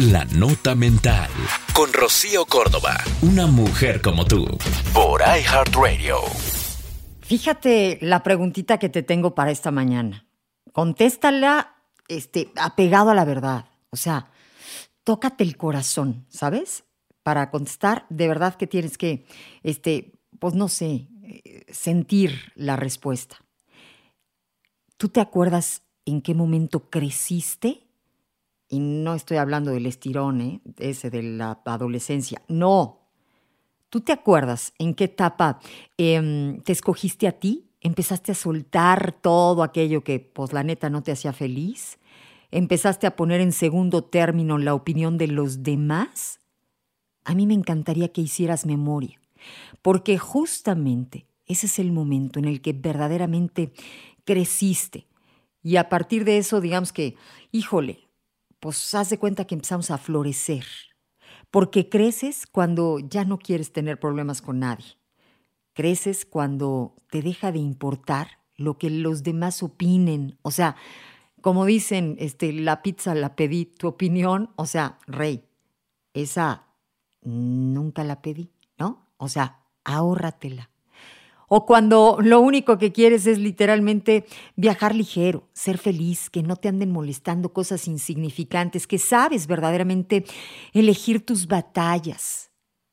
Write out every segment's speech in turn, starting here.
La Nota Mental. Con Rocío Córdoba. Una mujer como tú. Por iHeartRadio. Fíjate la preguntita que te tengo para esta mañana. Contéstala este, apegado a la verdad. O sea, tócate el corazón, ¿sabes? Para contestar, de verdad que tienes que, este, pues no sé, sentir la respuesta. ¿Tú te acuerdas en qué momento creciste? Y no estoy hablando del estirón, ¿eh? ese de la adolescencia. No. ¿Tú te acuerdas en qué etapa em, te escogiste a ti? ¿Empezaste a soltar todo aquello que, pues la neta, no te hacía feliz? ¿Empezaste a poner en segundo término la opinión de los demás? A mí me encantaría que hicieras memoria, porque justamente ese es el momento en el que verdaderamente creciste. Y a partir de eso, digamos que, híjole, pues haz de cuenta que empezamos a florecer. Porque creces cuando ya no quieres tener problemas con nadie. Creces cuando te deja de importar lo que los demás opinen. O sea, como dicen, este, la pizza la pedí, tu opinión, o sea, rey, esa nunca la pedí, ¿no? O sea, ahórratela o cuando lo único que quieres es literalmente viajar ligero, ser feliz, que no te anden molestando cosas insignificantes, que sabes verdaderamente elegir tus batallas.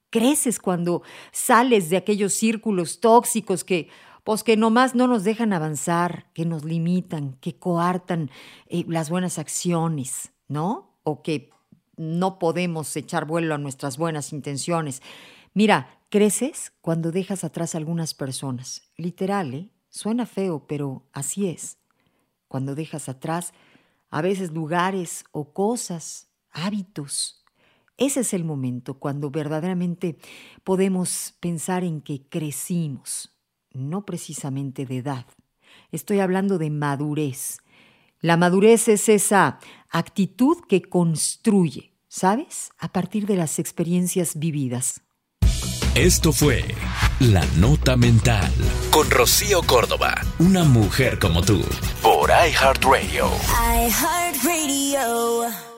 Creces cuando sales de aquellos círculos tóxicos que, pues que nomás no nos dejan avanzar, que nos limitan, que coartan eh, las buenas acciones, ¿no? O que no podemos echar vuelo a nuestras buenas intenciones. Mira, Creces cuando dejas atrás a algunas personas. Literal, ¿eh? Suena feo, pero así es. Cuando dejas atrás a veces lugares o cosas, hábitos. Ese es el momento cuando verdaderamente podemos pensar en que crecimos, no precisamente de edad. Estoy hablando de madurez. La madurez es esa actitud que construye, ¿sabes? A partir de las experiencias vividas. Esto fue La Nota Mental con Rocío Córdoba, una mujer como tú, por iHeartRadio. iHeartRadio.